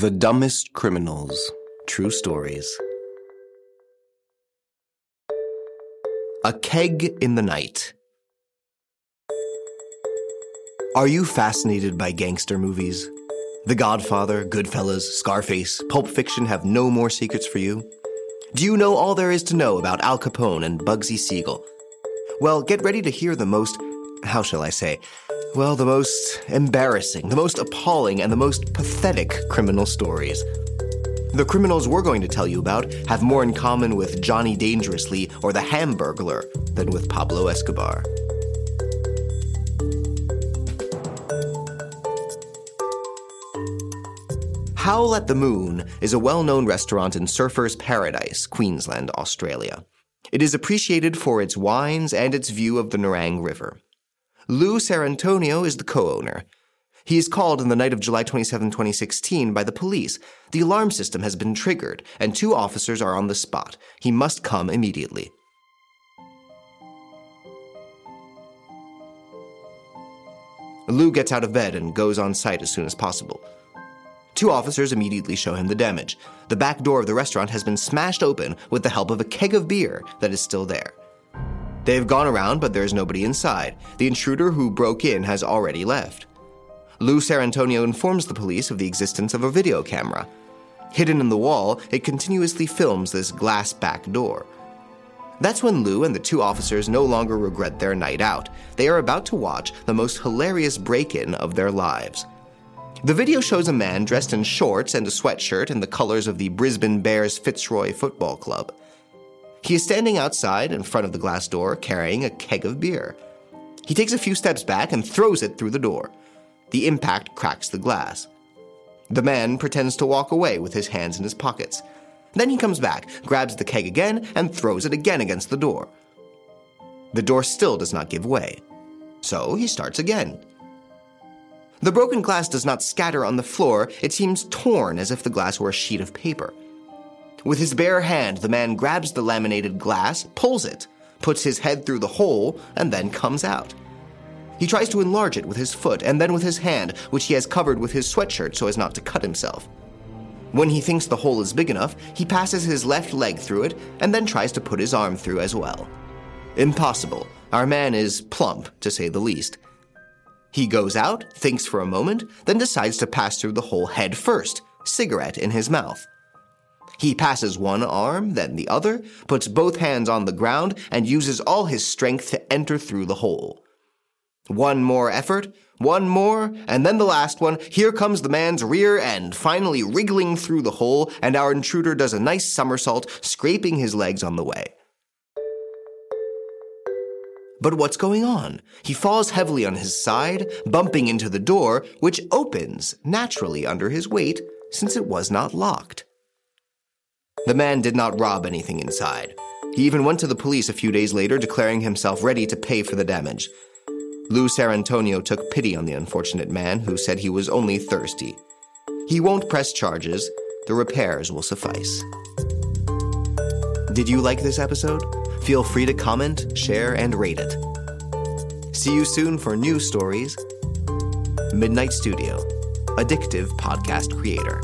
The Dumbest Criminals True Stories. A Keg in the Night. Are you fascinated by gangster movies? The Godfather, Goodfellas, Scarface, Pulp Fiction have no more secrets for you? Do you know all there is to know about Al Capone and Bugsy Siegel? Well, get ready to hear the most, how shall I say, well, the most embarrassing, the most appalling, and the most pathetic criminal stories. The criminals we're going to tell you about have more in common with Johnny Dangerously or the Hamburglar than with Pablo Escobar. Howl at the Moon is a well known restaurant in Surfer's Paradise, Queensland, Australia. It is appreciated for its wines and its view of the Nerang River. Lou Sarantonio is the co owner. He is called on the night of July 27, 2016, by the police. The alarm system has been triggered, and two officers are on the spot. He must come immediately. Lou gets out of bed and goes on site as soon as possible. Two officers immediately show him the damage. The back door of the restaurant has been smashed open with the help of a keg of beer that is still there. They have gone around, but there is nobody inside. The intruder who broke in has already left. Lou Sarantonio informs the police of the existence of a video camera. Hidden in the wall, it continuously films this glass back door. That's when Lou and the two officers no longer regret their night out. They are about to watch the most hilarious break in of their lives. The video shows a man dressed in shorts and a sweatshirt in the colors of the Brisbane Bears Fitzroy Football Club. He is standing outside in front of the glass door carrying a keg of beer. He takes a few steps back and throws it through the door. The impact cracks the glass. The man pretends to walk away with his hands in his pockets. Then he comes back, grabs the keg again, and throws it again against the door. The door still does not give way. So he starts again. The broken glass does not scatter on the floor, it seems torn as if the glass were a sheet of paper. With his bare hand, the man grabs the laminated glass, pulls it, puts his head through the hole, and then comes out. He tries to enlarge it with his foot and then with his hand, which he has covered with his sweatshirt so as not to cut himself. When he thinks the hole is big enough, he passes his left leg through it and then tries to put his arm through as well. Impossible. Our man is plump, to say the least. He goes out, thinks for a moment, then decides to pass through the hole head first, cigarette in his mouth. He passes one arm, then the other, puts both hands on the ground, and uses all his strength to enter through the hole. One more effort, one more, and then the last one. Here comes the man's rear end, finally wriggling through the hole, and our intruder does a nice somersault, scraping his legs on the way. But what's going on? He falls heavily on his side, bumping into the door, which opens naturally under his weight since it was not locked. The man did not rob anything inside. He even went to the police a few days later, declaring himself ready to pay for the damage. Lou Sarantonio took pity on the unfortunate man, who said he was only thirsty. He won't press charges, the repairs will suffice. Did you like this episode? Feel free to comment, share, and rate it. See you soon for new stories. Midnight Studio, addictive podcast creator.